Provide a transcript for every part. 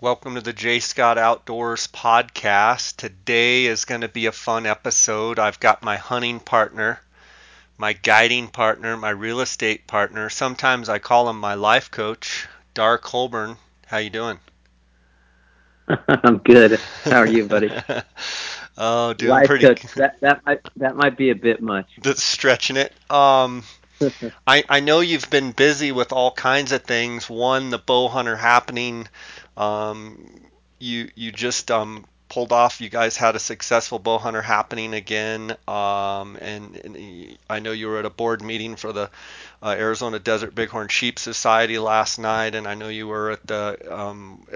Welcome to the J Scott Outdoors podcast. Today is going to be a fun episode. I've got my hunting partner, my guiding partner, my real estate partner. Sometimes I call him my life coach, Dar Colburn. How you doing? I'm good. How are you, buddy? oh, doing life pretty. Coach, that that might that might be a bit much. That's stretching it. Um, I I know you've been busy with all kinds of things. One, the bow hunter happening um, you you just um, pulled off. You guys had a successful bow hunter happening again, um, and, and, I know you were at a board meeting for the uh, Arizona Desert Bighorn Sheep Society last night, and I know you were at the um,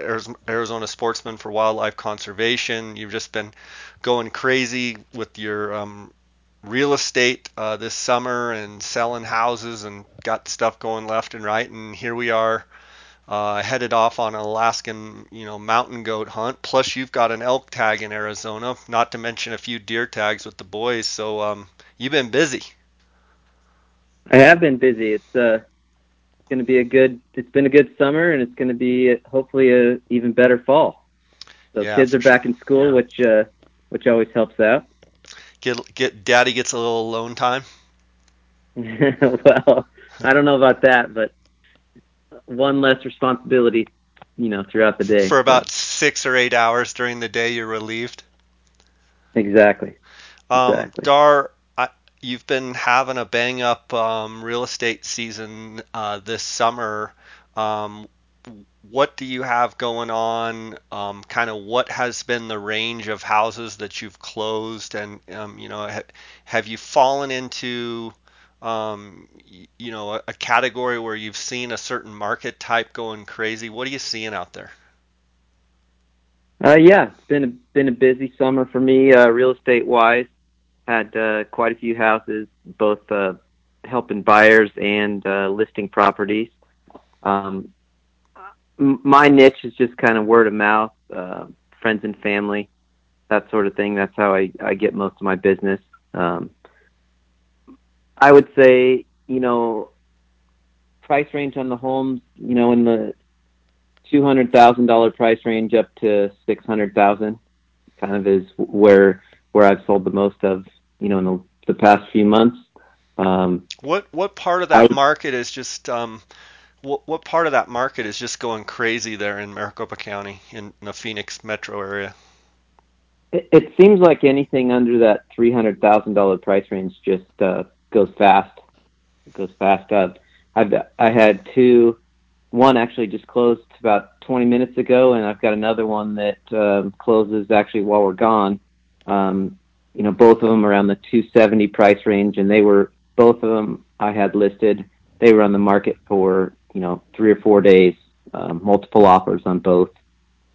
Arizona Sportsman for Wildlife Conservation. You've just been going crazy with your um, real estate uh, this summer and selling houses and got stuff going left and right, and here we are uh, headed off on an Alaskan, you know, mountain goat hunt. Plus, you've got an elk tag in Arizona, not to mention a few deer tags with the boys. So um, you've been busy. I have been busy. It's uh, going to be a good. It's been a good summer, and it's going to be hopefully a even better fall. So yeah, kids are sure. back in school, yeah. which uh, which always helps out. Get get daddy gets a little alone time. well, I don't know about that, but one less responsibility, you know, throughout the day. For about six or eight hours during the day, you're relieved. Exactly. Um, exactly. Dar, I, you've been having a bang up um, real estate season uh, this summer. Um, what do you have going on? Um, kind of what has been the range of houses that you've closed, and um, you know, ha- have you fallen into um, you know, a, a, category where you've seen a certain market type going crazy? What are you seeing out there? Uh, yeah, it's been a, been a busy summer for me, uh, real estate wise. Had uh, quite a few houses, both uh, helping buyers and uh, listing properties. Um, my niche is just kind of word of mouth, uh, friends and family, that sort of thing. That's how I, I get most of my business. Um, I would say, you know, price range on the homes, you know, in the two hundred thousand dollar price range up to six hundred thousand, kind of is where where I've sold the most of, you know, in the, the past few months. Um, what what part of that market is just um, what what part of that market is just going crazy there in Maricopa County in, in the Phoenix metro area? It, it seems like anything under that three hundred thousand dollar price range just uh, goes fast. It goes fast up. I've I had two. One actually just closed about 20 minutes ago, and I've got another one that um, closes actually while we're gone. Um, you know, both of them around the 270 price range, and they were both of them I had listed. They were on the market for you know three or four days, um, multiple offers on both,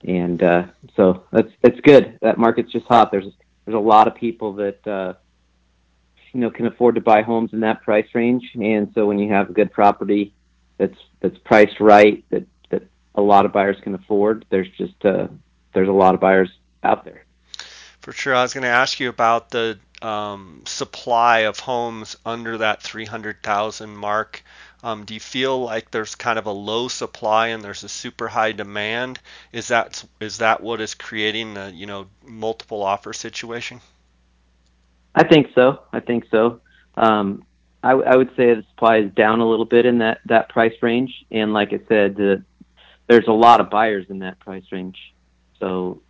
and uh, so that's that's good. That market's just hot. There's there's a lot of people that uh, you know can afford to buy homes in that price range, and so when you have a good property that's that's priced right, that that a lot of buyers can afford, there's just uh, there's a lot of buyers out there. For sure, I was going to ask you about the um, supply of homes under that 300,000 mark. Um, do you feel like there's kind of a low supply and there's a super high demand? Is that is that what is creating the you know multiple offer situation? I think so. I think so. Um, I, I would say the supply is down a little bit in that that price range, and like I said, uh, there's a lot of buyers in that price range. So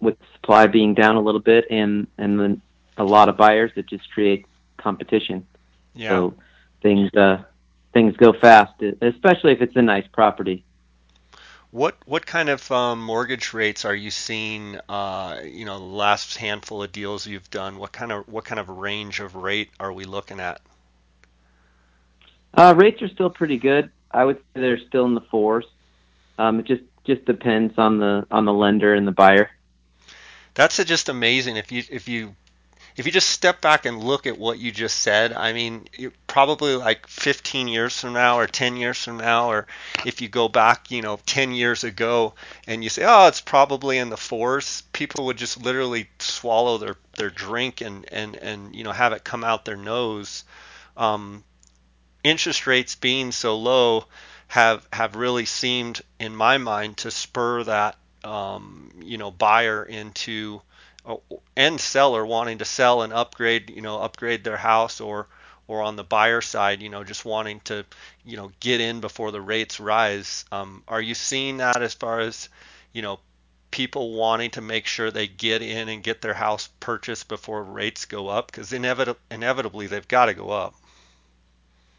with supply being down a little bit and and then a lot of buyers, it just creates competition. Yeah. So things uh, things go fast, especially if it's a nice property. What what kind of um, mortgage rates are you seeing? Uh, you know, the last handful of deals you've done. What kind of what kind of range of rate are we looking at? Uh, rates are still pretty good. I would say they're still in the fours. Um, it just just depends on the on the lender and the buyer. That's just amazing. If you if you if you just step back and look at what you just said, I mean, probably like 15 years from now or 10 years from now, or if you go back, you know, 10 years ago and you say, oh, it's probably in the fours, people would just literally swallow their, their drink and, and, and, you know, have it come out their nose. Um, interest rates being so low have, have really seemed, in my mind, to spur that um, you know buyer into and seller wanting to sell and upgrade you know upgrade their house or or on the buyer side you know just wanting to you know get in before the rates rise. Um, are you seeing that as far as you know people wanting to make sure they get in and get their house purchased before rates go up? Because inevit- inevitably they've got to go up.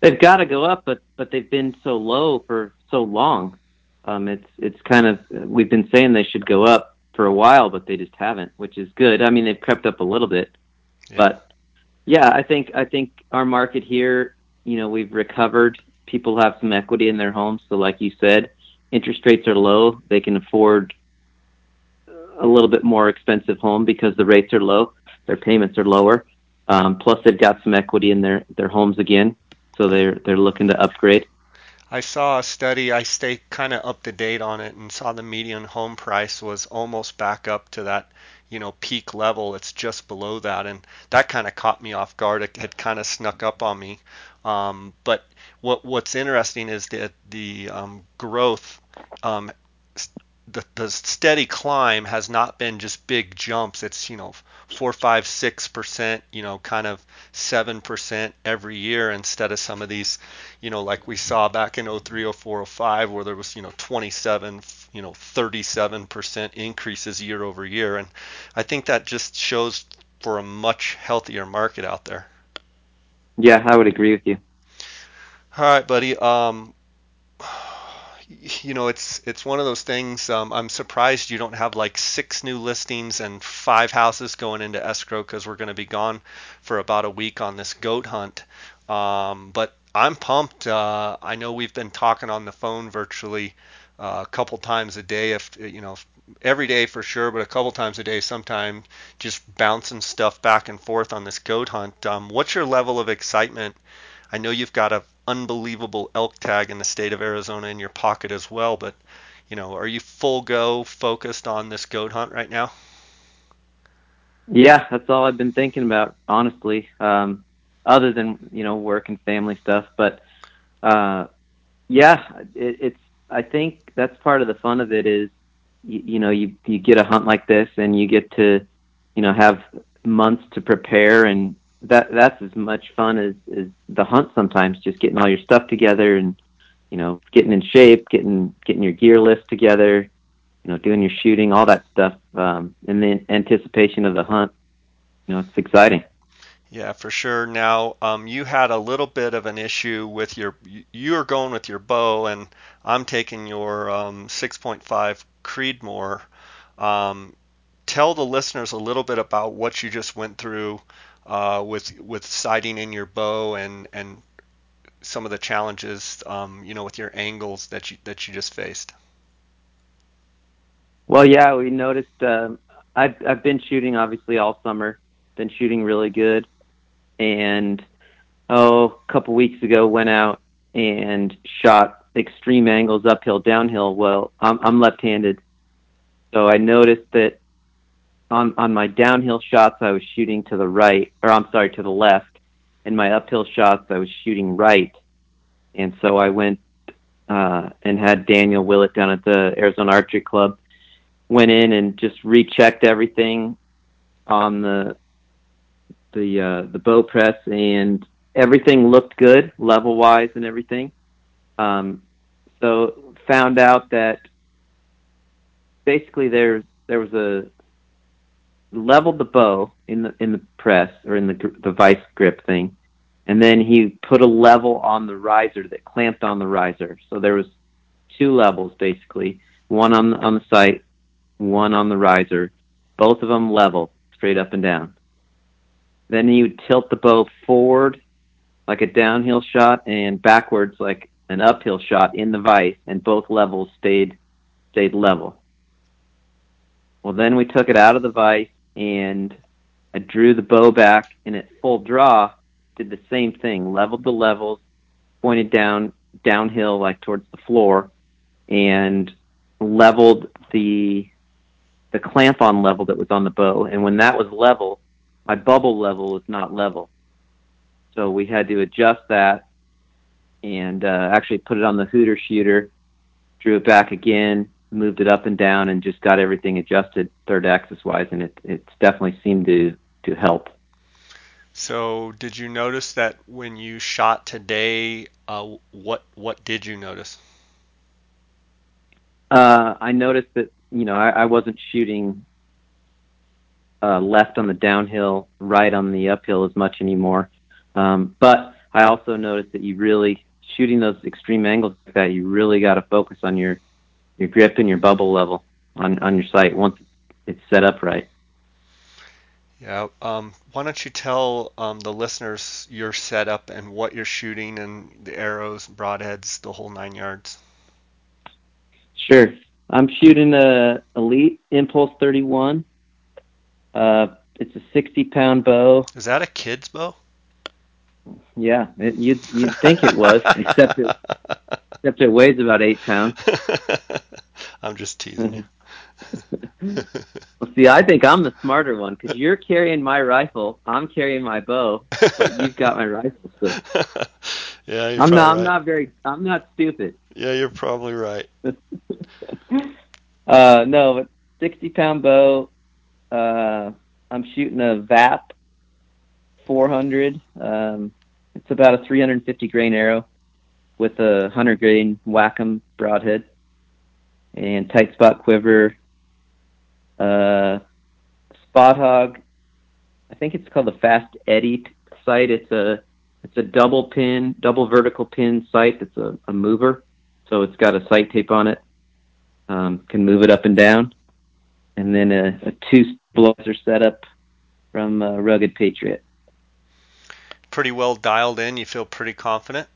They've got to go up but but they've been so low for so long. Um, it's it's kind of we've been saying they should go up for a while, but they just haven't, which is good. I mean, they've crept up a little bit, yeah. but yeah, I think I think our market here, you know, we've recovered. People have some equity in their homes, so like you said, interest rates are low. They can afford a little bit more expensive home because the rates are low. Their payments are lower. Um, plus, they've got some equity in their their homes again, so they're they're looking to upgrade. I saw a study, I stay kind of up to date on it and saw the median home price was almost back up to that, you know, peak level. It's just below that. And that kind of caught me off guard. It had kind of snuck up on me. Um, but what what's interesting is that the um, growth um, the, the steady climb has not been just big jumps. It's you know four, five, six percent, you know, kind of seven percent every year instead of some of these, you know, like we saw back in 03, 04, 05, where there was you know 27, you know, 37 percent increases year over year, and I think that just shows for a much healthier market out there. Yeah, I would agree with you. All right, buddy. Um, you know, it's it's one of those things. Um, I'm surprised you don't have like six new listings and five houses going into escrow because we're going to be gone for about a week on this goat hunt. Um, but I'm pumped. Uh, I know we've been talking on the phone virtually uh, a couple times a day. If you know, every day for sure, but a couple times a day, sometime just bouncing stuff back and forth on this goat hunt. Um, what's your level of excitement? I know you've got a unbelievable elk tag in the state of Arizona in your pocket as well. But you know, are you full go focused on this goat hunt right now? Yeah, that's all I've been thinking about, honestly. Um, other than you know work and family stuff, but uh, yeah, it, it's. I think that's part of the fun of it is, you, you know, you you get a hunt like this and you get to, you know, have months to prepare and that that's as much fun as, as the hunt sometimes just getting all your stuff together and you know getting in shape getting getting your gear list together you know doing your shooting all that stuff um and the anticipation of the hunt you know it's exciting. Yeah for sure. Now um you had a little bit of an issue with your you're going with your bow and i'm taking your um 6.5 creedmoor. Um tell the listeners a little bit about what you just went through uh, with with sighting in your bow and and some of the challenges um, you know with your angles that you that you just faced. Well, yeah, we noticed. Uh, I've I've been shooting obviously all summer. Been shooting really good, and oh, a couple weeks ago went out and shot extreme angles uphill, downhill. Well, I'm I'm left-handed, so I noticed that on on my downhill shots I was shooting to the right, or I'm sorry, to the left, and my uphill shots I was shooting right, and so I went uh, and had Daniel Willett down at the Arizona Archery Club, went in and just rechecked everything on the the uh, the bow press, and everything looked good level wise and everything. Um, so found out that basically there's there was a leveled the bow in the in the press or in the the vice grip thing, and then he put a level on the riser that clamped on the riser. So there was two levels basically, one on the, on the sight, one on the riser, both of them level, straight up and down. Then you would tilt the bow forward like a downhill shot and backwards like an uphill shot in the vise, and both levels stayed stayed level. Well, then we took it out of the vise and I drew the bow back and at full draw did the same thing, leveled the levels, pointed down downhill like towards the floor, and leveled the the clamp on level that was on the bow. And when that was level, my bubble level was not level. So we had to adjust that and uh, actually put it on the hooter shooter, drew it back again, moved it up and down and just got everything adjusted third axis wise, and it it's definitely seemed to to help. So, did you notice that when you shot today? Uh, what what did you notice? Uh, I noticed that you know I, I wasn't shooting uh, left on the downhill, right on the uphill as much anymore. Um, but I also noticed that you really shooting those extreme angles like that. You really got to focus on your your grip and your bubble level on on your sight once it's set up right. Yeah. Um, why don't you tell um, the listeners your setup and what you're shooting and the arrows, broadheads, the whole nine yards? Sure. I'm shooting a Elite Impulse 31. Uh, it's a 60 pound bow. Is that a kid's bow? Yeah, it, you'd you'd think it was, except it except it weighs about eight pounds. I'm just teasing you. well, see, I think I'm the smarter one because you're carrying my rifle, I'm carrying my bow, but you've got my rifle. So. yeah, I'm not. Right. I'm not very. I'm not stupid. Yeah, you're probably right. uh, no, but 60 pound bow. Uh, I'm shooting a VAP 400. Um, it's about a 350 grain arrow with a 100 grain Wac'em broadhead and tight spot quiver uh, Spot Hogg. I think it's called the Fast Eddie sight. It's a it's a double pin, double vertical pin sight. It's a, a mover, so it's got a sight tape on it. Um, can move it up and down, and then a, a two blazer setup from uh, Rugged Patriot. Pretty well dialed in. You feel pretty confident.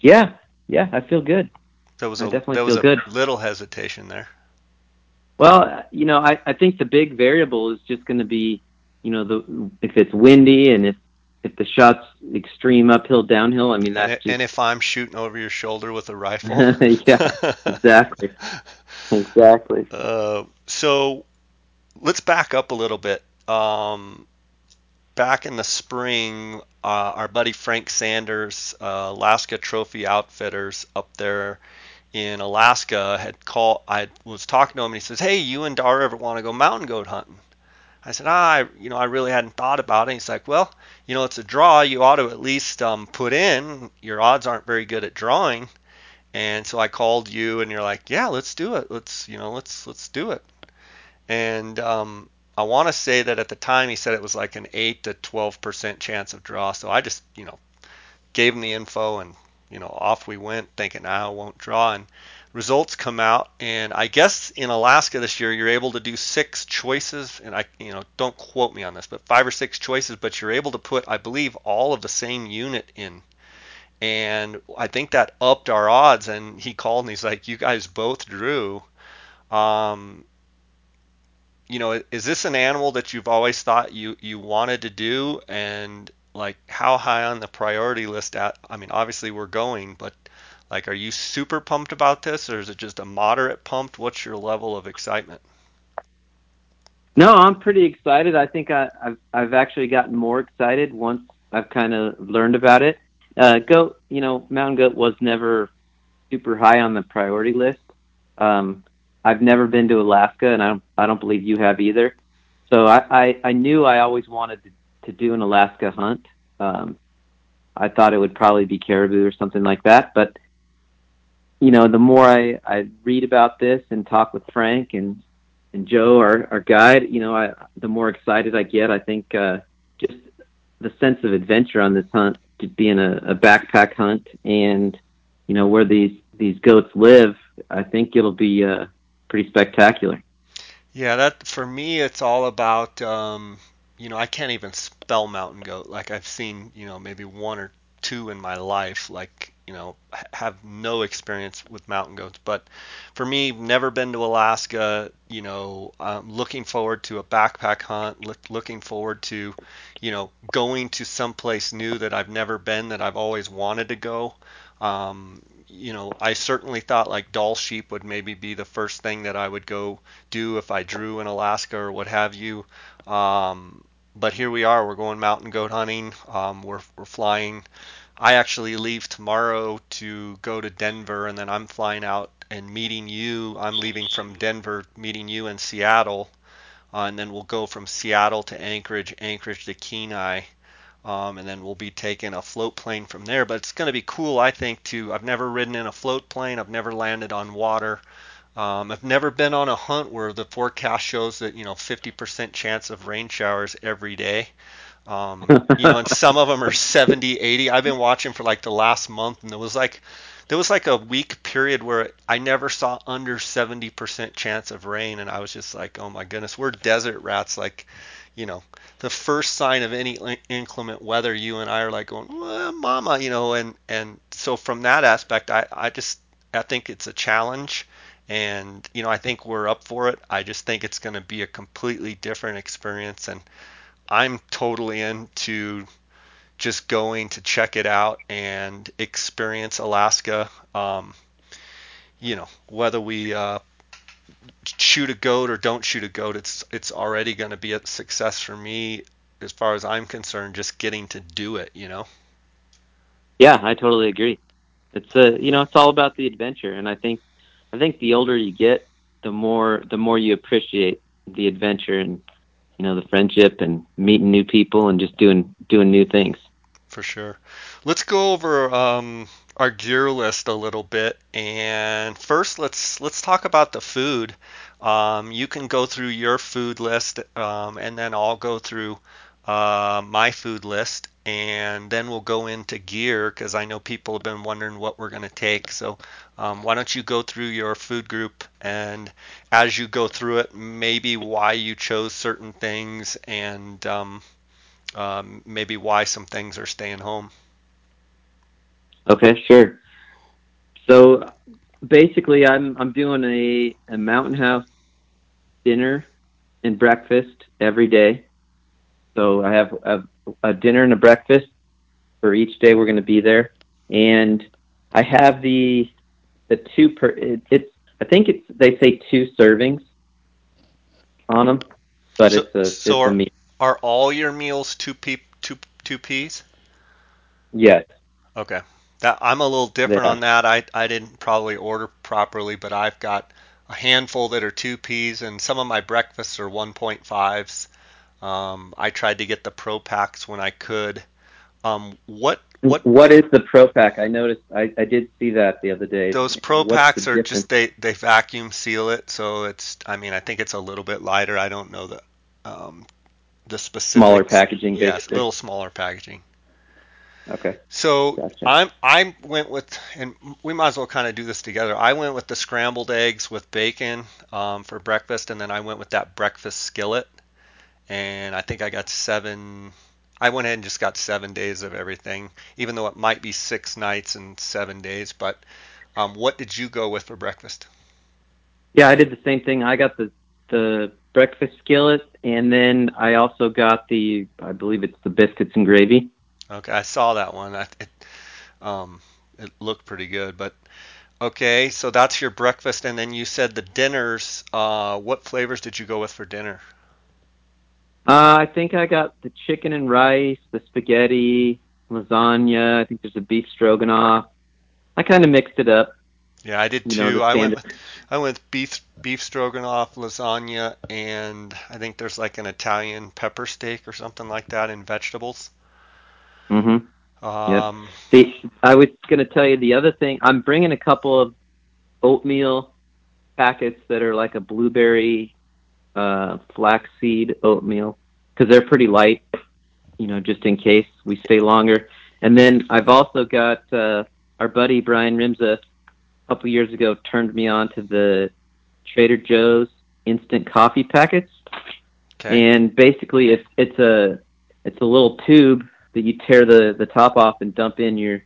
Yeah, yeah, I feel good. There was I a, definitely there was feel a good. little hesitation there. Well, you know, I, I think the big variable is just going to be, you know, the if it's windy and if if the shot's extreme uphill, downhill. I mean, that's and, just... and if I'm shooting over your shoulder with a rifle. yeah, exactly, exactly. Uh, so let's back up a little bit. Um, back in the spring, uh, our buddy Frank Sanders, uh, Alaska Trophy Outfitters up there in Alaska had called. I was talking to him, and he says, "Hey, you and Dar ever want to go mountain goat hunting?" I said, "Ah, I, you know, I really hadn't thought about it." He's like, "Well, you know, it's a draw. You ought to at least um, put in. Your odds aren't very good at drawing." And so I called you, and you're like, "Yeah, let's do it. Let's, you know, let's let's do it." And um, I want to say that at the time he said it was like an eight to twelve percent chance of draw. So I just, you know, gave him the info and you know, off we went thinking, ah, I won't draw. And results come out, and I guess in Alaska this year you're able to do six choices, and I, you know, don't quote me on this, but five or six choices, but you're able to put, I believe, all of the same unit in. And I think that upped our odds. And he called and he's like, "You guys both drew." Um, you know, is this an animal that you've always thought you you wanted to do? And like how high on the priority list at i mean obviously we're going but like are you super pumped about this or is it just a moderate pumped what's your level of excitement? No i'm pretty excited. I think I, have I've actually gotten more excited once i've kind of learned about it. Uh, goat you know mountain goat was never super high on the priority list. Um, i've never been to alaska and i don't i don't believe you have either so i i, I knew i always wanted to to do an Alaska hunt. Um, I thought it would probably be caribou or something like that, but you know, the more I, I read about this and talk with Frank and and Joe, our, our guide, you know, I, the more excited I get. I think uh, just the sense of adventure on this hunt, being a, a backpack hunt, and you know where these these goats live, I think it'll be uh, pretty spectacular. Yeah, that for me, it's all about um, you know, I can't even spell mountain goat. Like I've seen, you know, maybe one or two in my life. Like you know, have no experience with mountain goats. But for me, never been to Alaska. You know, um, looking forward to a backpack hunt. Look, looking forward to, you know, going to someplace new that I've never been that I've always wanted to go. Um, you know, I certainly thought like Dall sheep would maybe be the first thing that I would go do if I drew in Alaska or what have you. Um, but here we are. We're going mountain goat hunting. Um, we're we're flying. I actually leave tomorrow to go to Denver, and then I'm flying out and meeting you. I'm leaving from Denver, meeting you in Seattle, uh, and then we'll go from Seattle to Anchorage, Anchorage to Kenai, um, and then we'll be taking a float plane from there. But it's going to be cool, I think. To I've never ridden in a float plane. I've never landed on water. Um, I've never been on a hunt where the forecast shows that you know 50% chance of rain showers every day. Um, you know, and some of them are 70, 80. I've been watching for like the last month, and there was like there was like a week period where I never saw under 70% chance of rain, and I was just like, oh my goodness, we're desert rats. Like, you know, the first sign of any inclement weather, you and I are like going, well, mama, you know, and and so from that aspect, I I just I think it's a challenge and you know I think we're up for it. I just think it's going to be a completely different experience, and I'm totally into just going to check it out and experience Alaska. Um, you know, whether we uh, shoot a goat or don't shoot a goat, it's it's already going to be a success for me as far as I'm concerned. Just getting to do it, you know. Yeah, I totally agree. It's a you know it's all about the adventure, and I think I think the older you get, the more the more you appreciate the adventure and you know the friendship and meeting new people and just doing doing new things. For sure. Let's go over um, our gear list a little bit, and first let's let's talk about the food. Um, you can go through your food list, um, and then I'll go through uh, my food list, and then we'll go into gear because I know people have been wondering what we're going to take. So um, why don't you go through your food group and as you go through it, maybe why you chose certain things and um, um, maybe why some things are staying home. Okay, sure. So basically, I'm I'm doing a, a mountain house dinner and breakfast every day. So I have a, a dinner and a breakfast for each day we're going to be there, and I have the the two per. It, it's I think it's they say two servings on them, but so, it's a so it's are, a meal. Are all your meals two pe- two two peas? Yes. Okay. That I'm a little different yeah. on that. I I didn't probably order properly, but I've got a handful that are two peas, and some of my breakfasts are 1.5s. Um, I tried to get the pro packs when I could. Um, what what what is the Pro Pack? I noticed I, I did see that the other day. Those Pro What's Packs are difference? just they they vacuum seal it, so it's I mean I think it's a little bit lighter. I don't know the um, the specific smaller packaging. Yes, a little smaller packaging. Okay. So gotcha. I'm I went with and we might as well kind of do this together. I went with the scrambled eggs with bacon um, for breakfast, and then I went with that breakfast skillet, and I think I got seven I went ahead and just got seven days of everything, even though it might be six nights and seven days. But um, what did you go with for breakfast? Yeah, I did the same thing. I got the the breakfast skillet, and then I also got the I believe it's the biscuits and gravy. Okay, I saw that one. I, it um, it looked pretty good, but okay, so that's your breakfast, and then you said the dinners. Uh, what flavors did you go with for dinner? Uh, I think I got the chicken and rice, the spaghetti, lasagna. I think there's a beef stroganoff. I kind of mixed it up. Yeah, I did too. Know, I went with, I went beef beef stroganoff, lasagna, and I think there's like an Italian pepper steak or something like that in vegetables. Mm-hmm. Um, yep. See, I was going to tell you the other thing. I'm bringing a couple of oatmeal packets that are like a blueberry uh, flaxseed oatmeal because they're pretty light, you know, just in case we stay longer. And then I've also got uh, our buddy Brian Rimza a couple years ago turned me on to the Trader Joe's instant coffee packets. Okay. And basically, it's it's a it's a little tube that you tear the the top off and dump in your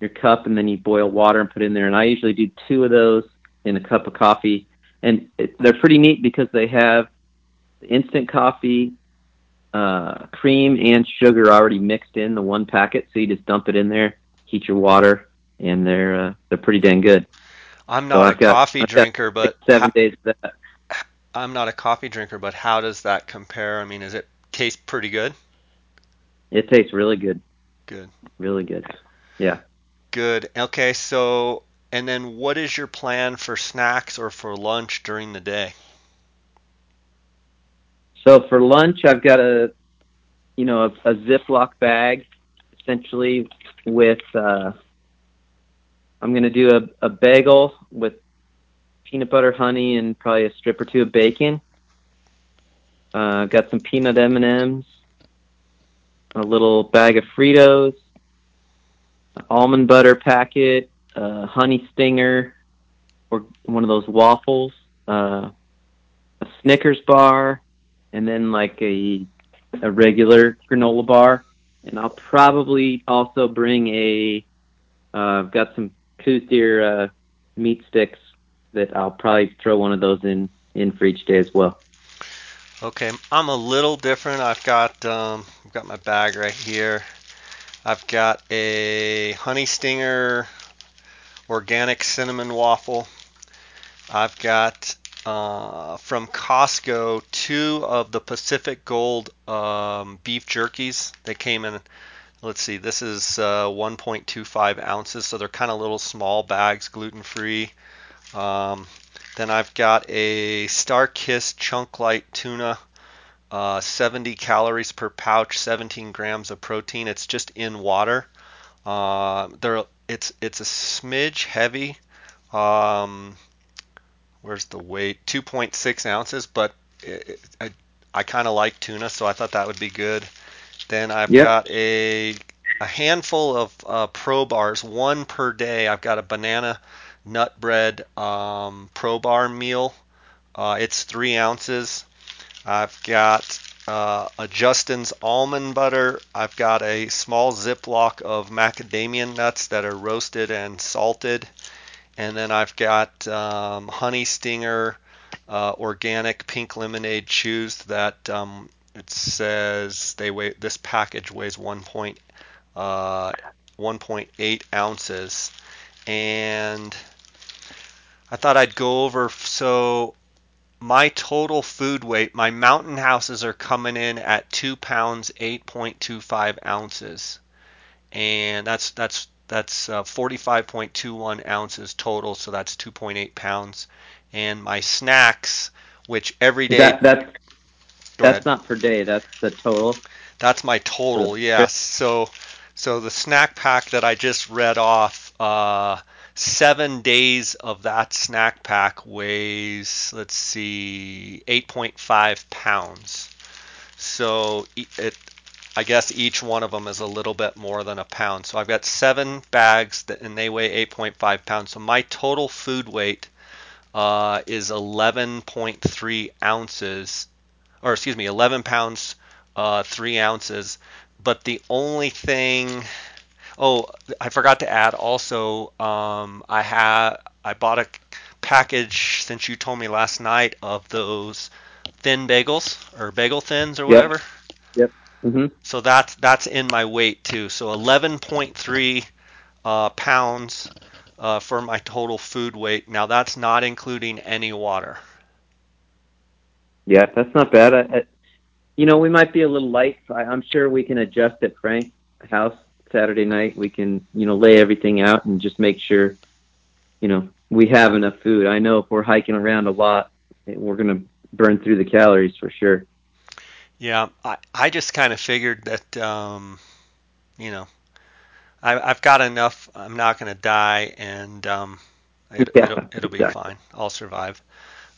your cup, and then you boil water and put in there. And I usually do two of those in a cup of coffee and it, they're pretty neat because they have instant coffee, uh, cream, and sugar already mixed in the one packet. So you just dump it in there, heat your water, and they're uh, they're pretty dang good. I'm not so a got, coffee drinker, but seven how, days of that. I'm not a coffee drinker, but how does that compare? I mean, does it taste pretty good? It tastes really good. Good. Really good. Yeah. Good. Okay, so and then what is your plan for snacks or for lunch during the day? So for lunch, I've got a, you know, a, a Ziploc bag, essentially with. Uh, I'm going to do a, a bagel with peanut butter, honey, and probably a strip or two of bacon. Uh, got some peanut M&Ms, a little bag of Fritos, almond butter packet, uh, honey stinger, or one of those waffles, uh, a Snickers bar, and then like a a regular granola bar. And I'll probably also bring a. Uh, I've got some Coues deer uh, meat sticks that I'll probably throw one of those in in for each day as well. Okay, I'm a little different. I've got um, I've got my bag right here. I've got a honey stinger organic cinnamon waffle. I've got uh, from Costco two of the Pacific Gold um, beef jerkies. They came in. Let's see, this is uh, 1.25 ounces, so they're kind of little small bags, gluten free. Um, then I've got a StarKist Chunk Light tuna, uh, 70 calories per pouch, 17 grams of protein. It's just in water. Uh, they're it's it's a smidge heavy. Um, where's the weight? 2.6 ounces, but it, it, I, I kind of like tuna, so I thought that would be good. Then I've yep. got a a handful of uh, pro bars, one per day. I've got a banana nut bread um, pro bar meal. Uh, it's three ounces. I've got uh, a Justin's almond butter. I've got a small Ziploc of macadamia nuts that are roasted and salted. And then I've got um, Honey Stinger uh, organic pink lemonade chews that um, it says they weigh. This package weighs 1. Uh, 1.8 ounces, and I thought I'd go over. So my total food weight, my mountain houses are coming in at two pounds, 8.25 ounces, and that's that's that's uh, 45.21 ounces total, so that's 2.8 pounds. And my snacks, which every day that, that's that's not per day. That's the total. That's my total. Yes. So so the snack pack that I just read off. Uh, seven days of that snack pack weighs, let's see, 8.5 pounds. So it, I guess each one of them is a little bit more than a pound. So I've got seven bags that, and they weigh 8.5 pounds. So my total food weight uh, is 11.3 ounces, or excuse me, 11 pounds, uh, 3 ounces. But the only thing Oh, I forgot to add also. Um, I had I bought a package since you told me last night of those thin bagels or bagel thins or whatever. Yep. Mm-hmm. So that's that's in my weight too. So 11.3 uh, pounds uh, for my total food weight. Now that's not including any water. Yeah, that's not bad. I, I, you know, we might be a little light. I, I'm sure we can adjust at Frank's house Saturday night, we can, you know, lay everything out and just make sure, you know, we have enough food. I know if we're hiking around a lot, we're going to burn through the calories for sure. Yeah, I, I just kind of figured that, um, you know, I, I've got enough. I'm not going to die, and um, it, yeah, it'll, it'll be fine. I'll survive.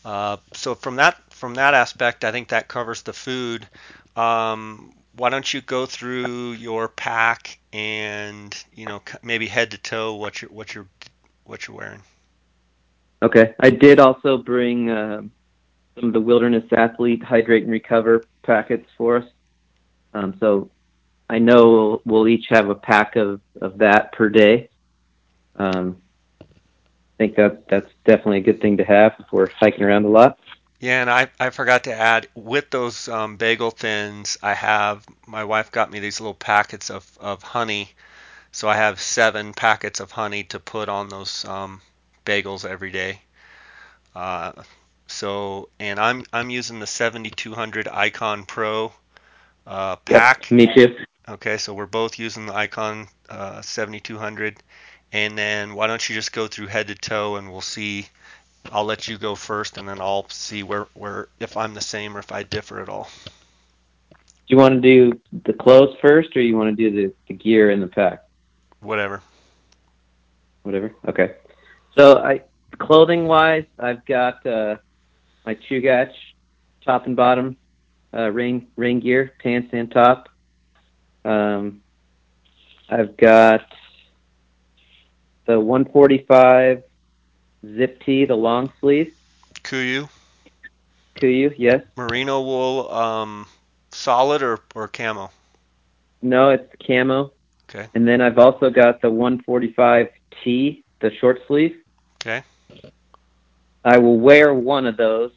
Uh, so from that from that aspect, I think that covers the food. Um, why don't you go through your pack and you know maybe head to toe what you're what you're what you're wearing. Okay, I did also bring uh, some of the Wilderness Athlete Hydrate and Recover packets for us. Um, so I know we'll each have a pack of, of that per day. Um, I think that that's definitely a good thing to have if we're hiking around a lot. Yeah, and I, I forgot to add with those um, bagel thins, I have my wife got me these little packets of, of honey. So I have seven packets of honey to put on those um, bagels every day. Uh, so and I'm I'm using the 7200 Icon Pro uh, pack. Yep, me too. Okay, so we're both using the Icon uh, 7200, and then why don't you just go through head to toe, and we'll see. I'll let you go first, and then I'll see where where if I'm the same or if I differ at all. Do you want to do the clothes first, or you want to do the, the gear in the pack? Whatever. Whatever. Okay. So I clothing wise, I've got uh, my Chugach top and bottom uh, rain rain gear, pants and top. Um, I've got the 145 zip tee, the long sleeve. Kuiu. Kuiu, yes. Merino wool, um, solid or or camo. No, it's camo. Okay. And then I've also got the 145 T, the short sleeve. Okay. I will wear one of those,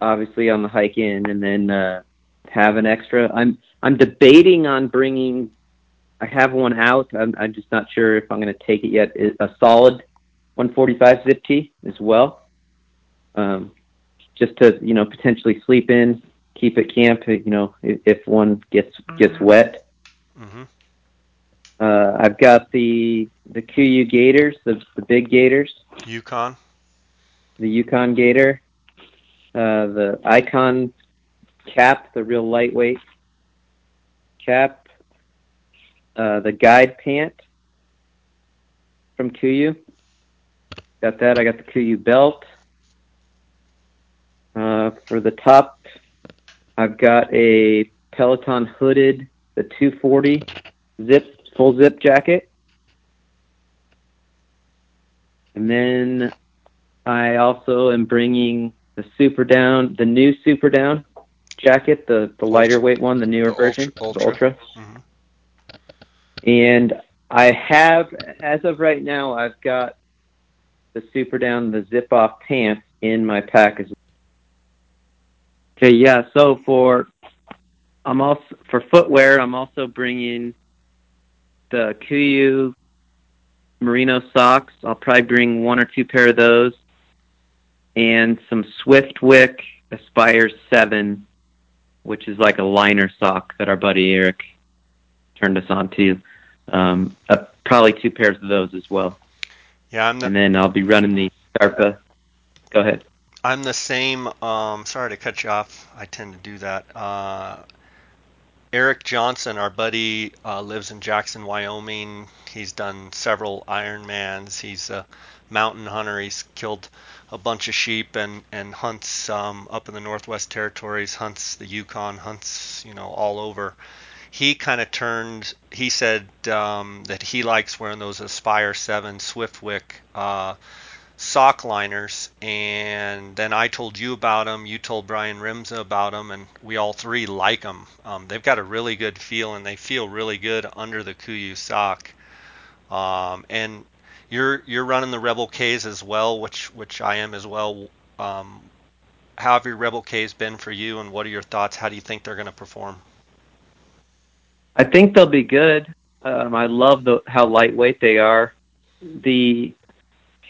obviously on the hike in, and then uh, have an extra. I'm I'm debating on bringing. I have one out. I'm, I'm just not sure if I'm going to take it yet. A solid 145 zip tee as well, um, just to you know potentially sleep in, keep at camp. You know if, if one gets gets wet. Mm-hmm. Uh, I've got the the Kuiu Gators, the the big Gators. Yukon. The Yukon Gator. Uh, the Icon cap, the real lightweight cap. Uh, the Guide pant from Kuiu. Got that. I got the Kuiu belt. Uh, for the top, I've got a Peloton hooded, the 240 zip full zip jacket. And then I also am bringing the Super Down, the new Super Down jacket, the, the lighter weight one, the newer The version, Ultra- the Ultra. Mhm. And I have, as of right now, I've got the Super Down, the zip off pants in my pack as well. Okay, yeah. So for I'm also for footwear, I'm also bringing the Kuiu merino socks. I'll probably bring one or two pair of those, and some Swiftwick Aspire Seven, which is like a liner sock that our buddy Eric turned us on to. Um, uh, probably two pairs of those as well, Yeah, I'm the and then I'll be running the Scarpa. Go ahead. I'm the same. Um, sorry to cut you off. I tend to do that. Uh, Eric Johnson, our buddy, uh, lives in Jackson, Wyoming. He's done several Ironmans. He's a mountain hunter. He's killed a bunch of sheep and and hunts um, up in the Northwest Territories. Hunts the Yukon. Hunts you know all over. He kind of turned. He said um, that he likes wearing those Aspire Seven Swiftwick. Uh, sock liners and then I told you about them you told Brian Rimza about them and we all three like them um, they've got a really good feel and they feel really good under the Kuiu sock um, and you're you're running the Rebel K's as well which which I am as well um, how have your Rebel K's been for you and what are your thoughts how do you think they're going to perform I think they'll be good. Um, I love the how lightweight they are. The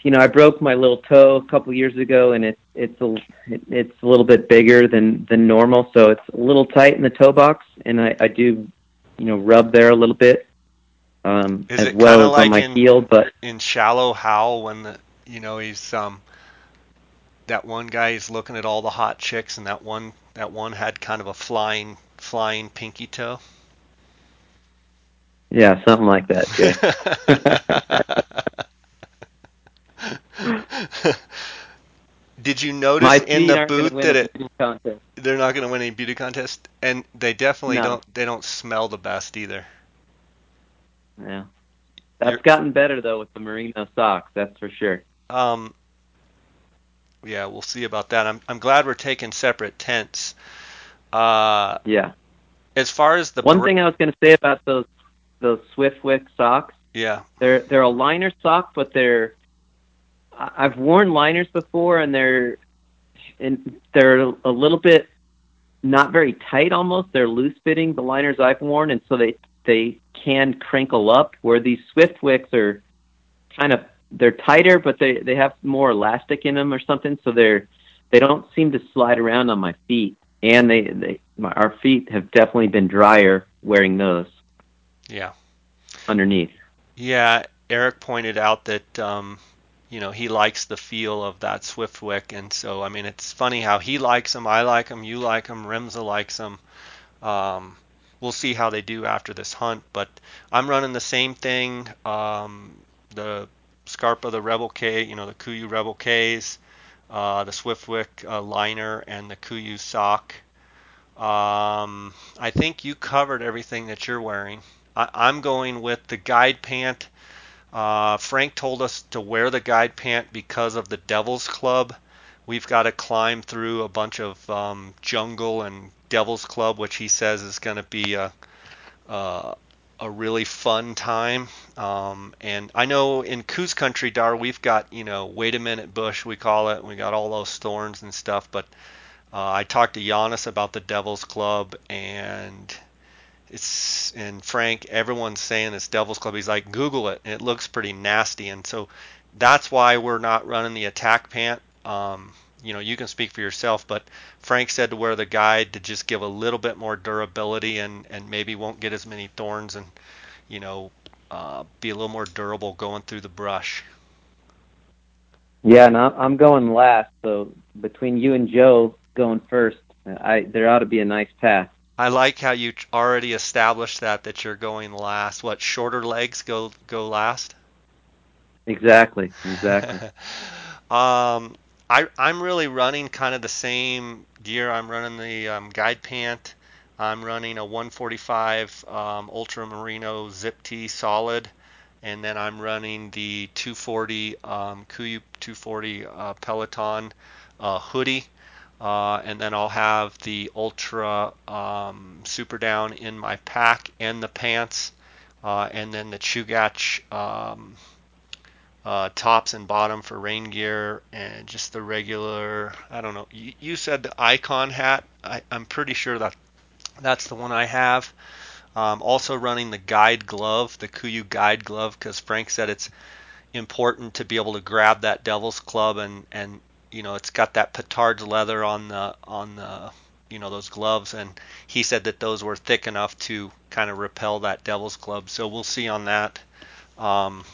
you know I broke my little toe a couple years ago, and it's it's a it, it's a little bit bigger than than normal, so it's a little tight in the toe box, and I, I do you know rub there a little bit um, Is as it well as like on my in- heel. But in Shallow Hal, when the you know he's um that one guy is looking at all the hot chicks and that one that one had kind of a flying flying pinky toe. Yeah, something like that. Did you notice my in the aren't gonna boot win that it they're not going to win any beauty contest and they definitely No. don't they don't smell the best either. Yeah, that's You're- gotten better though with the merino socks. That's for sure. Um yeah, we'll see about that. I'm I'm glad we're taking separate tents. Uh Yeah. as far as the One thing I was going to say about those those Swiftwick socks, yeah. they're they're a liner sock, but they're I've worn liners before, and they're and they're a little bit not very tight. Almost they're loose fitting. The liners I've worn, and so they they can crinkle up. Where these Swiftwicks are kind of they're tighter, but they they have more elastic in them or something, so they're they don't seem to slide around on my feet. And they, they my, our feet have definitely been drier wearing those Yeah. underneath. Yeah, Eric pointed out that um, you know he likes the feel of that Swiftwick, and so I mean it's funny how he likes them, I like them, you like them, Remza likes them. Um, we'll see how they do after this hunt, but I'm running the same thing. Um, the Scarpa, the Rebel K, you know the Kuiu Rebel Ks, uh, the Swiftwick uh, liner, and the Kuiu sock. Um, I think you covered everything that you're wearing. I, am going with the guide pant. Uh, Frank told us to wear the guide pant because of the Devil's Club. We've got to climb through a bunch of um, jungle and Devil's Club, which he says is going to be a, a, a really fun time. Um, and I know in Coues Country, Dar, we've got you know wait a minute bush we call it. We got all those thorns and stuff. But uh, I talked to Giannis about the Devil's Club, and it's and Frank, everyone's saying it's Devil's Club. He's like, Google it. it looks pretty nasty, and so that's why we're not running the attack pant. Um, you know, you can speak for yourself, but Frank said to wear the guide to just give a little bit more durability and and maybe won't get as many thorns and you know uh, be a little more durable going through the brush. Yeah, and I'm going last, so between you and Joe going first, I there ought to be a nice path. I like how you already established that that you're going last. What shorter legs go go last? Exactly. Exactly. um, I I'm really running kind of the same gear. I'm running the um, guide pant. I'm running a 145 um, Ultra Merino Zip T solid, and then I'm running the 240 um, Kuiu 240 uh, Peloton uh, hoodie uh, and then I'll have the Ultra um, Super Down in my pack and the pants, uh, and then the Chugach um, uh, tops and bottom for rain gear, and just the regular. I don't know. You, you said the Icon hat. I, am pretty sure that that's the one I have. Um, also running the guide glove, the Kuiu guide glove, because Frank said it's important to be able to grab that devil's club and and you know it's got that Pittard leather on the on the you know those gloves and he said that those were thick enough to kind of repel that devil's club. So we'll see on that. Um,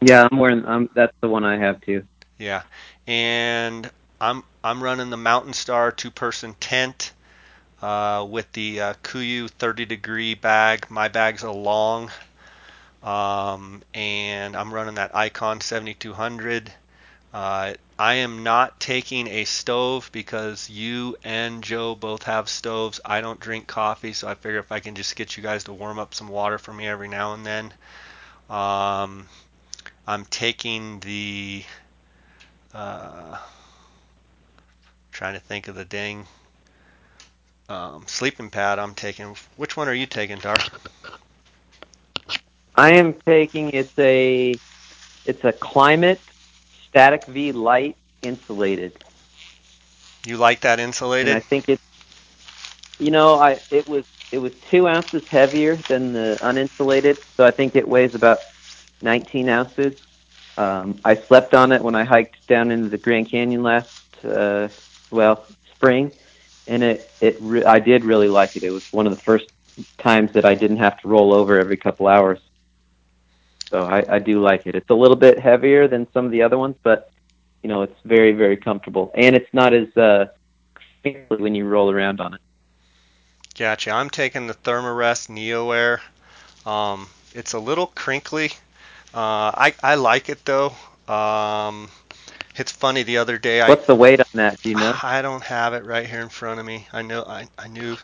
yeah i'm wearing um, that's the one i have too. Yeah. And i'm i'm running the mountain star two person tent uh, with the uh, kuiu 30 degree bag. My bag's a long. Um, and i'm running that icon 7200 uh, I am not taking a stove because you and Joe both have stoves. I don't drink coffee, so I figure if I can just get you guys to warm up some water for me every now and then. Um, I'm taking the. Uh, trying to think of the dang um, sleeping pad I'm taking. Which one are you taking, Dar? I am taking it's a it's a Klymit Static V Light insulated. You like that insulated? And I think it's, you know, I it was it was two ounces heavier than the uninsulated, so I think it weighs about 19 ounces. Um, I slept on it when I hiked down into the Grand Canyon last, uh, well, spring, and it it re- I did really like it. It was one of the first times that I didn't have to roll over every couple hours. So I, I do like it. It's a little bit heavier than some of the other ones, but you know it's very very comfortable, and it's not as uh, when you roll around on it. Gotcha. I'm taking the Thermarest NeoAir. Um, it's a little crinkly. Uh, I I like it though. Um, it's funny the other day. What's the weight on that? Do you know? I don't have it right here in front of me. I know I, I knew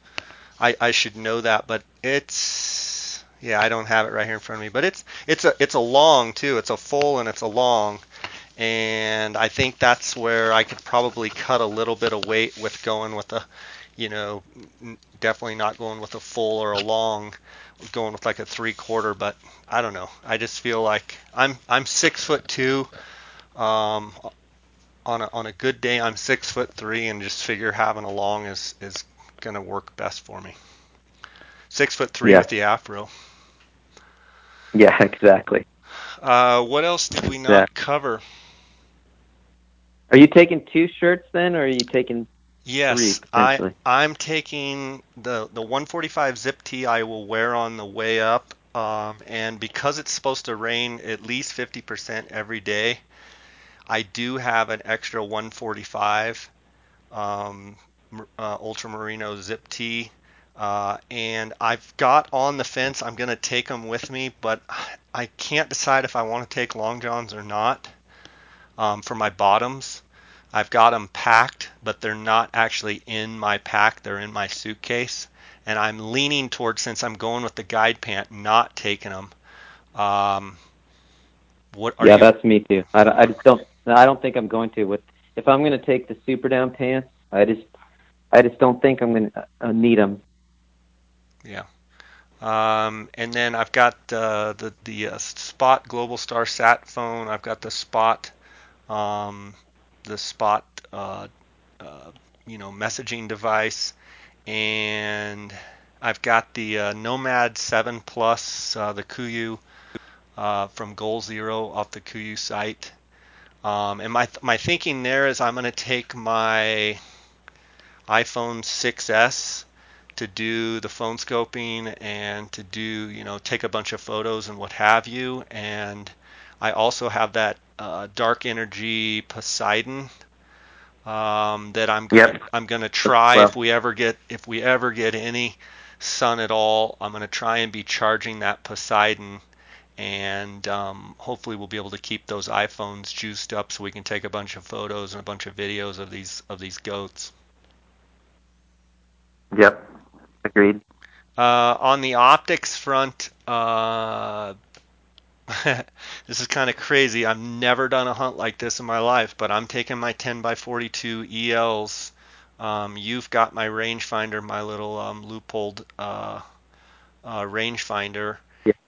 I, I should know that, but it's yeah, I don't have it right here in front of me, but it's it's a it's a long too. It's a full and it's a long, and I think that's where I could probably cut a little bit of weight with going with a, you know, definitely not going with a full or a long, going with like a three quarter. But I don't know. I just feel like I'm I'm six foot two. Um, on a on a good day, I'm six foot three, and just figure having a long is is gonna work best for me. Six foot three yeah. with the afro. Yeah, exactly. Uh, what else did we not yeah. cover? Are you taking two shirts then, or are you taking Yes, three, I I'm taking the the 145 zip tee I will wear on the way up, um, and because it's supposed to rain at least 50% every day, I do have an extra 145 um, uh, Ultra Merino Zip T. Uh, and I've got on the fence. I'm going to take them with me, but I can't decide if I want to take long johns or not um, for my bottoms. I've got them packed, but they're not actually in my pack. They're in my suitcase, and I'm leaning towards since I'm going with the guide pant, not taking them. Um, what yeah, you... that's me too. I, I just don't. I don't think I'm going to. With if I'm going to take the super down pants, I just I just don't think I'm going to uh, need them. Yeah. Um, and then I've got uh, the the uh, Spot Globalstar Sat phone. I've got the Spot um, the Spot uh, uh, you know messaging device, and I've got the uh, Nomad 7 Plus, uh, the Kuiu from Goal Zero off the Kuiu site. Um, and my my thinking there is I'm going to take my iPhone 6s to do the phone scoping and to do you know take a bunch of photos and what have you. And I also have that uh, dark energy Poseidon um, that I'm gonna, yep. I'm going to try well. if we ever get if we ever get any sun at all. I'm going to try and be charging that Poseidon and um, hopefully we'll be able to keep those iPhones juiced up so we can take a bunch of photos and a bunch of videos of these of these goats. Yep, agreed. Uh, on the optics front, uh, this is kind of crazy. I've never done a hunt like this in my life, but I'm taking my 10 by 42 ELs. Um, you've got my rangefinder, my little um, Leupold uh, uh, rangefinder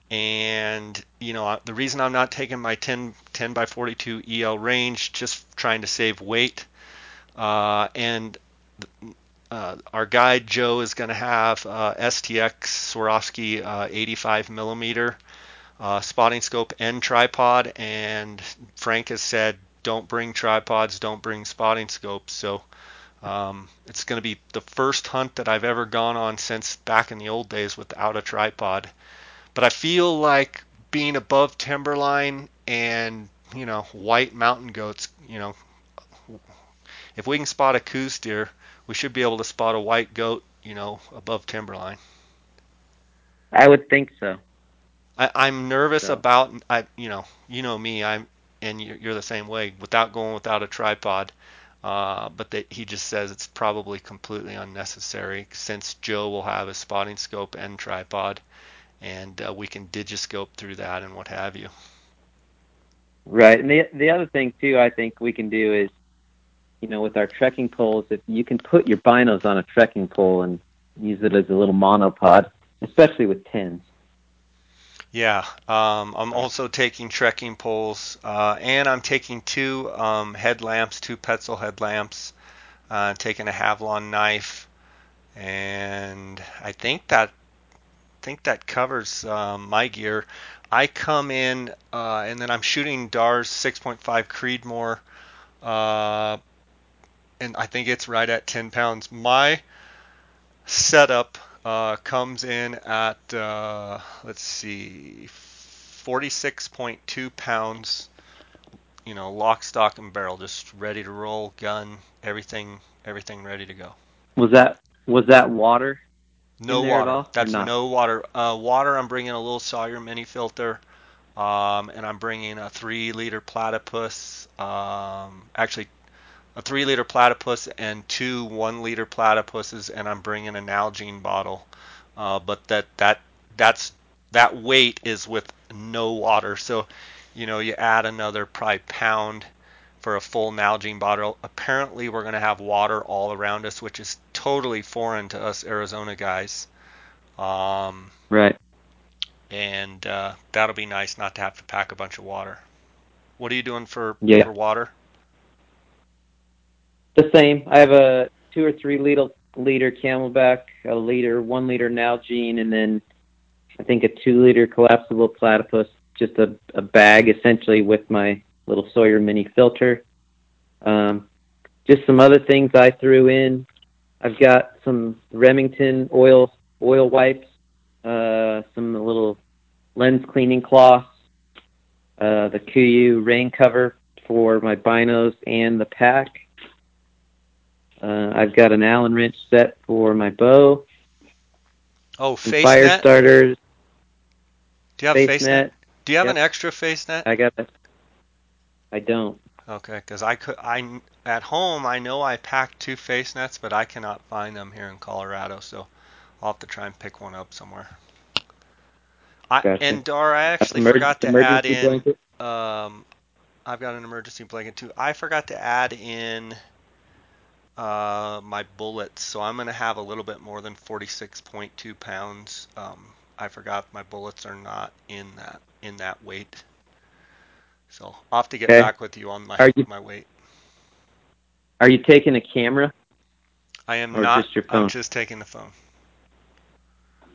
and you know the reason I'm not taking my 10 10 by 42 EL range just trying to save weight uh, and uh, our guide Joe is going to have uh, STX Swarovski uh, 85 millimeter uh, spotting scope and tripod. And Frank has said don't bring tripods don't bring spotting scopes. So um, it's going to be the first hunt that I've ever gone on since back in the old days without a tripod. But I feel like being above timberline and you know white mountain goats, you know, if we can spot a Coues deer, we should be able to spot a white goat, you know, above timberline. I would think so. I, am nervous so. about I, you know, you know me. I'm and you're the same way. Without going without a tripod, uh, but that he just says it's probably completely unnecessary since Joe will have a spotting scope and tripod and uh, we can digiscope through that and what have you. Right, and the the other thing too, I think we can do is, you know, with our trekking poles, if you can put your binos on a trekking pole and use it as a little monopod, especially with tins. Yeah, um, I'm also taking trekking poles, uh, and I'm taking two um, headlamps, two Petzl headlamps. Uh, taking a Havalon knife, and I think that think that covers um, my gear. I come in uh, and then I'm shooting Dar's 6.5 Creedmoor, uh, and I think it's right at 10 pounds. My setup uh, comes in at uh, let's see, 46.2 pounds. You know, lock, stock, and barrel, just ready to roll, gun, everything, everything ready to go. Was that was that water? No water. That's no water. Uh, water. I'm bringing a little Sawyer mini filter, um, and I'm bringing a three liter platypus. Um, actually, a three liter platypus and two one liter platypuses, and I'm bringing an Nalgene bottle. Uh, but that that that's that weight is with no water. So, you know, you add another probably pound for a full Nalgene bottle. Apparently, we're going to have water all around us, which is totally foreign to us Arizona guys. Um, right. And uh, that'll be nice not to have to pack a bunch of water. What are you doing for yeah. for water? The same. I have a two or three liter liter CamelBak, a liter, one liter Nalgene, and then I think a two liter collapsible platypus. Just a, a bag essentially with my little Sawyer mini filter. Um, just some other things I threw in. I've got some Remington oil oil wipes, uh, some little lens cleaning cloths, uh, the Kuiu rain cover for my binos and the pack. Uh, I've got an Allen wrench set for my bow. Oh, face fire net. starters, Do you have face face net. net? Do you have Yep. an extra face net? I got it. I don't. Okay, because I could, I at home I know I packed two face nets, but I cannot find them here in Colorado, so I'll have to try and pick one up somewhere. I Gotcha. and Dar, I actually Emerg- forgot to add in. blanket? Um, I've got an emergency blanket too. I forgot to add in uh, my bullets, so I'm gonna have a little bit more than 46.2 pounds. Um, I forgot my bullets are not in that in that weight. So I'll have to get Okay. back with you on my you- my weight. Are you taking a camera? I am Or not. just your I'm just taking the phone.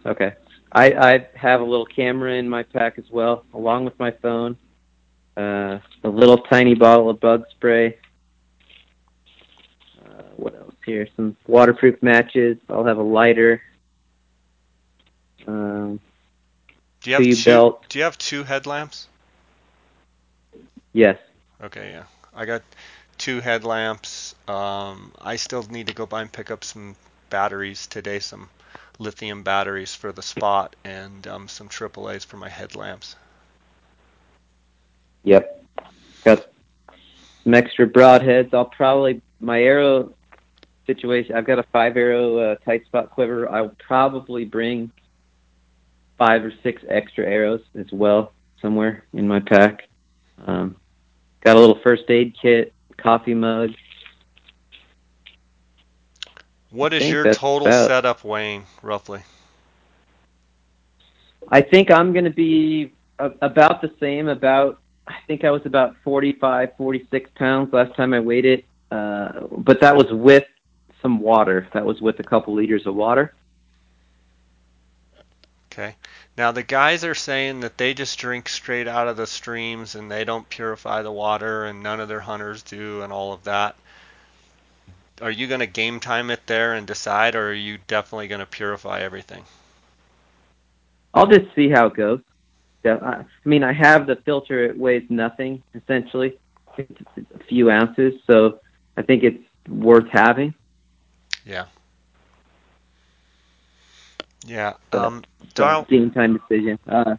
Okay. I, I have a little camera in my pack as well, along with my phone. Uh, a little tiny bottle of bug spray. What else here? Some waterproof matches. I'll have a lighter. Um, Do you have Two two? belt. Do you have two headlamps? yes. Okay, yeah. I got two headlamps. Um, I still need to go by and pick up some batteries today, some lithium batteries for the spot, and um, some AAA's for my headlamps. Yep. Got some extra broadheads. I'll probably my arrow situation. I've got a five arrow uh, tight spot quiver. I'll probably bring five or six extra arrows as well somewhere in my pack. Um, got a little first aid kit, coffee mug. What is your total about- setup weighing roughly? I think I'm going to be about the same. About I think I was about 45, 46 pounds last time I weighed it. Uh, but that was with some water. That was with a couple liters of water. Okay. Now the guys are saying that they just drink straight out of the streams and they don't purify the water and none of their hunters do and all of that. Are you going to game time it there and decide or are you definitely going to purify everything? I'll just see how it goes. Yeah, I, I mean, I have the filter. It weighs nothing essentially, it's a few ounces. So I think it's worth having. Yeah. Yeah. But- Um, So Darl, game time decision. Uh,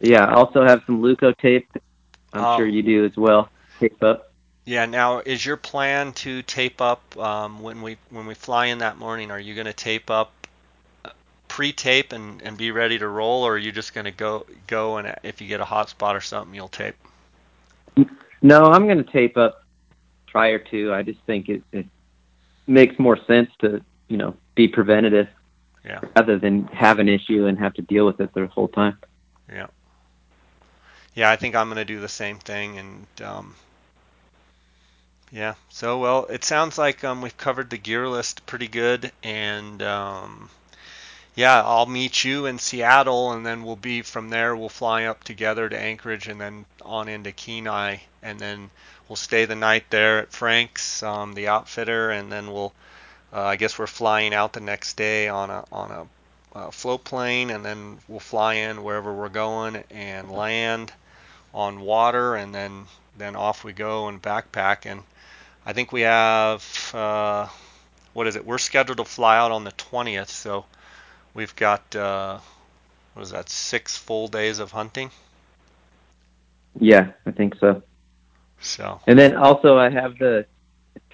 yeah, I also have some Leukotape. I'm Oh. sure you do as well. Tape up. yeah. Now, is your plan to tape up um, when we when we fly in that morning? Are you going to tape up uh, pre-tape and, and be ready to roll, or are you just going to go go and if you get a hot spot or something, you'll tape? No, I'm going to tape up prior to. I just think it, it makes more sense to you know be preventative Yeah. rather than have an issue and have to deal with it the whole time. Yeah, Yeah, I think I'm going to do the same thing. And um, yeah, so well, it sounds like um, we've covered the gear list pretty good. And um, yeah, I'll meet you in Seattle, and then we'll be from there. We'll fly up together to Anchorage, and then on into Kenai, and then we'll stay the night there at Frank's, um, the outfitter, and then we'll. Uh, I guess we're flying out the next day on a on a uh, float plane, and then we'll fly in wherever we're going and land on water, and then then off we go and backpack. And I think we have uh, what is it? We're scheduled to fly out on the 20th, so we've got uh, what is that? Six full days of hunting. Yeah, I think so. So And then also I have the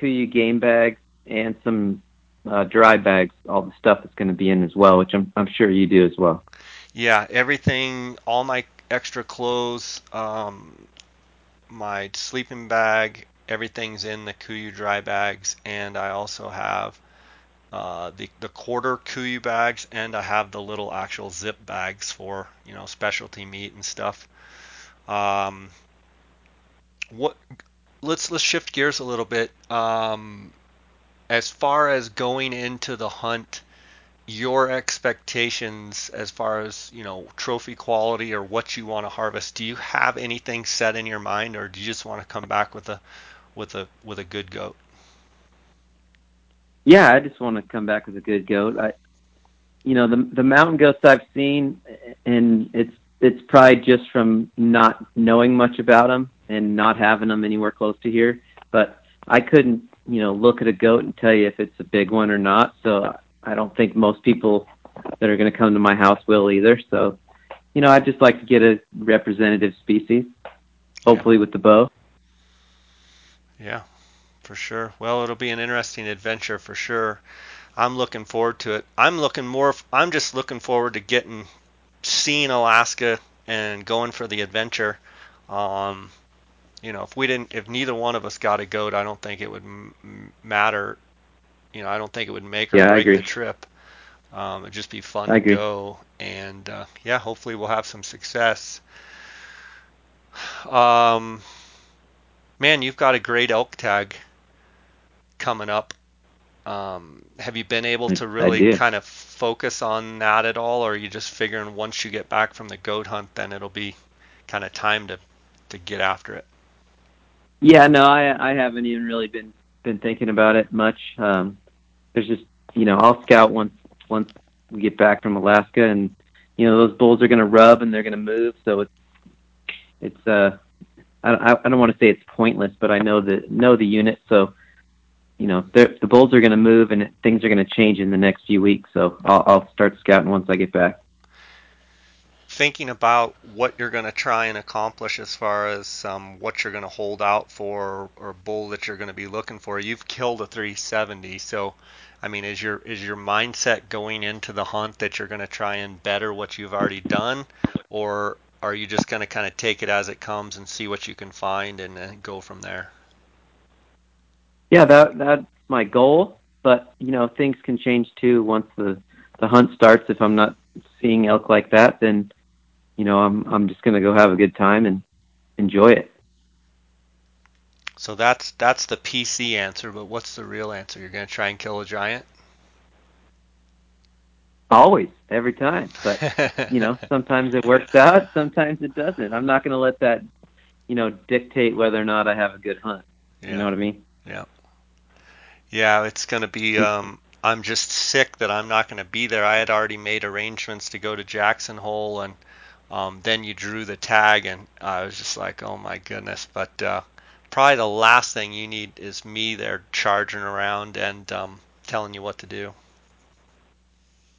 Kuiu game bags and some uh, dry bags, all the stuff that's going to be in as well, which I'm I'm sure you do as well. yeah, everything, all my extra clothes, um, my sleeping bag, everything's in the Kuiu dry bags, and I also have uh, the the quarter Kuiu bags, and I have the little actual zip bags for you know specialty meat and stuff. Um, what? Let's let's shift gears a little bit. Um, as far as going into the hunt, your expectations as far as you know trophy quality or what you want to harvest. Do you have anything set in your mind, or do you just want to come back with a with a with a good goat? Yeah, I just want to come back with a good goat. I, you know, the the mountain goats I've seen, and it's it's probably just from not knowing much about them and not having them anywhere close to here. But I couldn't, you know, look at a goat and tell you if it's a big one or not. So I don't think most people that are going to come to my house will either. So, you know, I'd just like to get a representative species, hopefully yeah. with the bow. Yeah, for sure. Well, it'll be an interesting adventure for sure. I'm looking forward to it. I'm looking more. I'm just looking forward to getting, seeing Alaska and going for the adventure. Um, you know, if we didn't, if neither one of us got a goat, I don't think it would m- matter. You know, I don't think it would make or yeah, break the trip. Um, it'd just be fun to go, and uh, yeah, hopefully we'll have some success. Um, man, you've got a great elk tag coming up. Um, have you been able to really kind of focus on that at all, or are you just figuring once you get back from the goat hunt, then it'll be kind of time to to get after it? Yeah, no, I I haven't even really been been thinking about it much. Um, there's just you know I'll scout once once we get back from Alaska, and you know those bulls are going to rub and they're going to move, so it's it's uh I I don't want to say it's pointless, but I know the know the unit, so you know the bulls are going to move and things are going to change in the next few weeks. So I'll, I'll start scouting once I get back. Thinking about what you're going to try and accomplish as far as um, what you're going to hold out for or, bull that you're going to be looking for. You've killed a 370, so I mean, is your is your mindset going into the hunt that you're going to try and better what you've already done, or are you just going to kind of take it as it comes and see what you can find and, and go from there? Yeah, that that's my goal. But you know, things can change too once the the hunt starts. If I'm not seeing elk like that, then you know, I'm I'm just gonna go have a good time and enjoy it. So that's that's the PC answer, but what's the real answer? You're gonna try and kill a giant? Always, every time. But you know, sometimes it works out, sometimes it doesn't. I'm not gonna let that, you know, dictate whether or not I have a good hunt. Yeah. You know what I mean? Yeah. Yeah, it's going to be. Um, I'm just sick that I'm not going to be there. I had already made arrangements to go to Jackson Hole, and um, then you drew the tag, and I was just like, oh my goodness. But uh, probably the last thing you need is me there charging around and um, telling you what to do.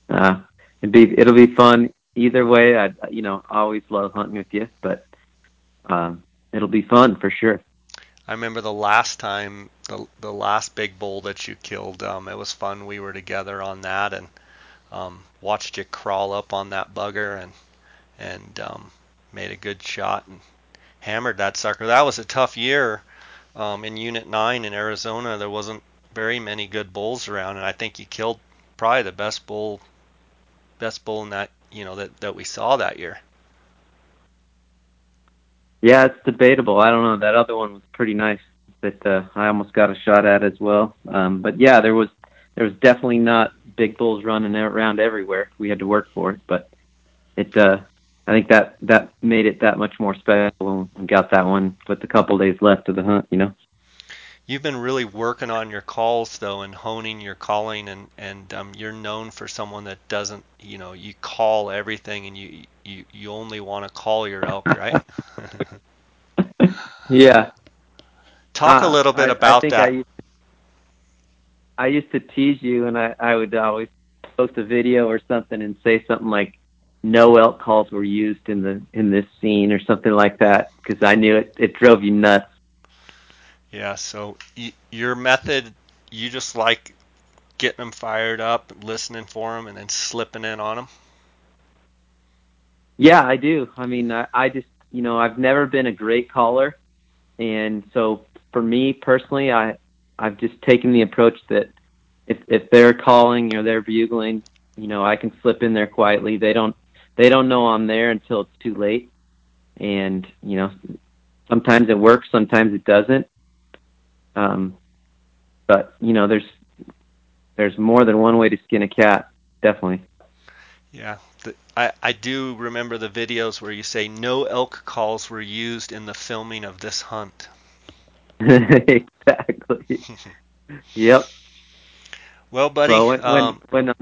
Uh, it'd be it'll be fun either way. I you know I always love hunting with you, but um, it'll be fun for sure. I remember the last time, the the last big bull that you killed. Um, it was fun. We were together on that and um, watched you crawl up on that bugger and and um, made a good shot and hammered that sucker. That was a tough year. Um, in Unit Nine in Arizona, there wasn't very many good bulls around, and I think you killed probably the best bull, best bull in that you know that that we saw that year. Yeah, it's debatable. I don't know. That other one was pretty nice that uh, I almost got a shot at as well. Um, but yeah, there was there was definitely not big bulls running around everywhere. We had to work for it, but it uh, I think that that made it that much more special when we got that one with a couple days left of the hunt. You know. You've been really working on your calls though, and honing your calling, and and um, you're known for someone that doesn't, you know, you call everything, and you you you only want to call your elk, right? yeah. Talk uh, a little bit I, about I that. I used, to, I used to tease you, and I I would always post a video or something and say something like, "No elk calls were used in the in this scene" or something like that, because I knew it it drove you nuts. Yeah, so y- your method, you just like getting them fired up, listening for them, and then slipping in on them. Yeah, I do. I mean, I, I just, you know, I've never been a great caller, and so for me personally, I, I've just taken the approach that if if they're calling or they're bugling, you know, I can slip in there quietly. They don't they don't know I'm there until it's too late, and you know, sometimes it works, sometimes it doesn't. Um, but you know, there's there's more than one way to skin a cat, definitely. Yeah, the, I I do remember the videos where you say no elk calls were used in the filming of this hunt. exactly. yep. Well, buddy. Well, when um, when, when,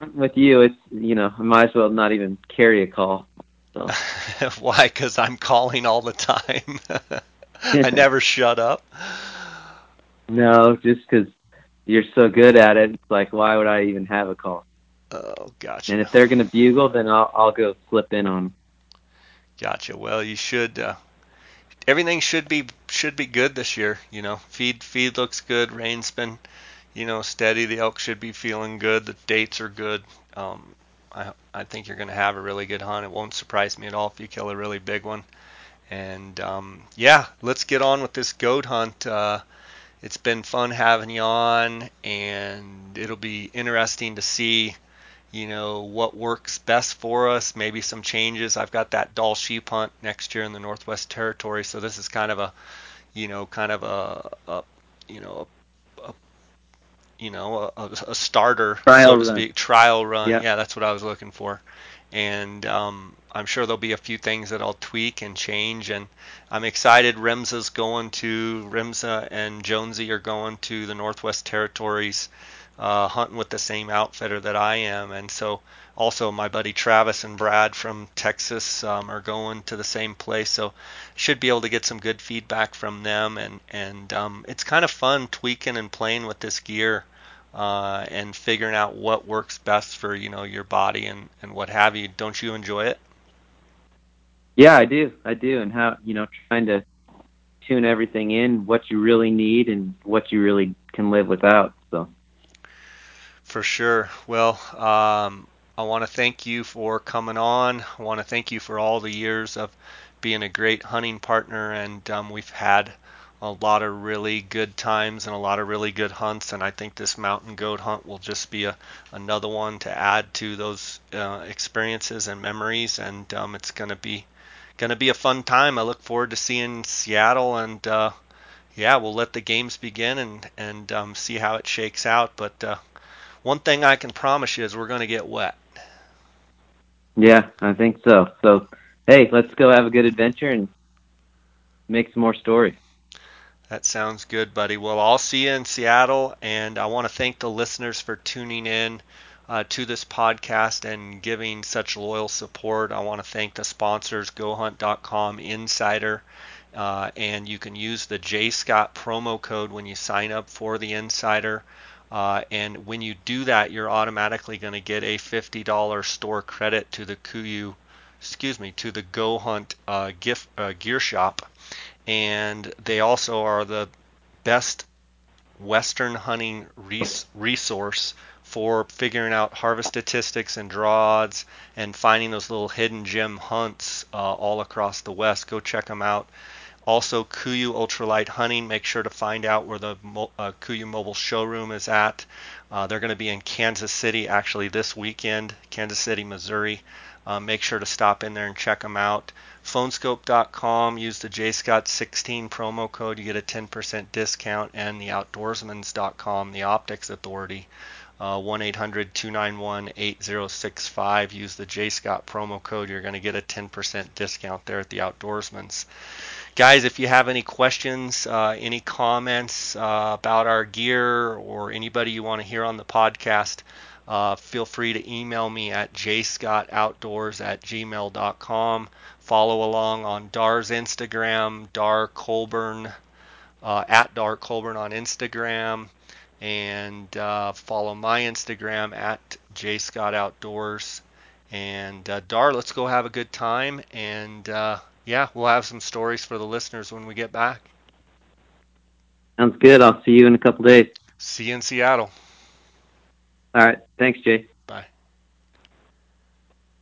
I'm, with you, it's you know I might as well not even carry a call. So. Why? Because I'm calling all the time. I never shut up. No, just because you're so good at it. It's like, why would I even have a call? Oh, gotcha. And if they're gonna bugle, then I'll I'll go slip in on. Them. Gotcha. Well, you should. Uh, everything should be should be good this year. You know, feed feed looks good. Rain's been, you know, steady. The elk should be feeling good. The dates are good. Um, I I think you're going to have a really good hunt. It won't surprise me at all if you kill a really big one. And um, yeah, let's get on with this goat hunt. Uh, it's been fun having you on, and it'll be interesting to see you know what works best for us. Maybe some changes. I've got that Dall sheep hunt next year in the northwest territory so this is kind of a you know kind of a, a you know you know a, a starter trial so to run. speak. Trial run. Yep. yeah that's what i was looking for. And um, i'm sure there'll be a few things that i'll tweak and change and i'm excited. Remsa's going to remsa and jonesy are going to the northwest territories uh, hunting with the same outfitter that I am, and so also my buddy Travis and Brad from Texas um, are going to the same place, so should be able to get some good feedback from them, and and um, it's kind of fun tweaking and playing with this gear. Uh, and figuring out what works best for you know your body and, and what have you. Don't you enjoy it? Yeah, I do. I do, and how you know trying to tune everything in, what you really need and what you really can live without. So. For sure. Well, um, I want to thank you for coming on. I want to thank you for all the years of being a great hunting partner, and um, we've had a lot of really good times and a lot of really good hunts. And I think this mountain goat hunt will just be a, another one to add to those uh, experiences and memories. And um, it's going to be going to be a fun time. I look forward to seeing Seattle, and uh, yeah, we'll let the games begin and and um, see how it shakes out. But uh, one thing I can promise you is we're going to get wet. Yeah, I think so. So, hey, let's go have a good adventure and make some more stories. That sounds good, buddy. Well, I'll see you in Seattle, and I want to thank the listeners for tuning in uh, to this podcast and giving such loyal support. I want to thank the sponsors, GoHunt.com, Insider, uh, and you can use the J Scott promo code when you sign up for the Insider. Uh, and when you do that, you're automatically going to get a $50 store credit to the KUIU, excuse me, to the Go Hunt uh, gift uh, gear shop. And they also are the best Western hunting res- resource for figuring out harvest statistics and draw odds and finding those little hidden gem hunts uh, all across the West. Go check them out. Also, KUIU Ultralight Hunting. Make sure to find out where the uh, KUIU Mobile Showroom is at. Uh, they're going to be in Kansas City actually this weekend, Kansas City, Missouri. Uh, make sure to stop in there and check them out. Phoneskope.com. Use the JScott16 promo code. You get a 10% discount. And the Outdoorsmans.com, the Optics Authority. Uh, 1-800-291-8065. Use the JScott promo code. You're going to get a 10% discount there at the Outdoorsmans guys if you have any questions uh, any comments uh, about our gear or anybody you want to hear on the podcast uh, feel free to email me at jscottoutdoors at gmail.com follow along on dar's instagram dar colburn uh, at dar colburn on instagram and uh, follow my instagram at jscottoutdoors and uh, dar let's go have a good time and yeah, we'll have some stories for the listeners when we get back. Sounds good. I'll see you in a couple days. See you in Seattle. All right. Thanks, Jay.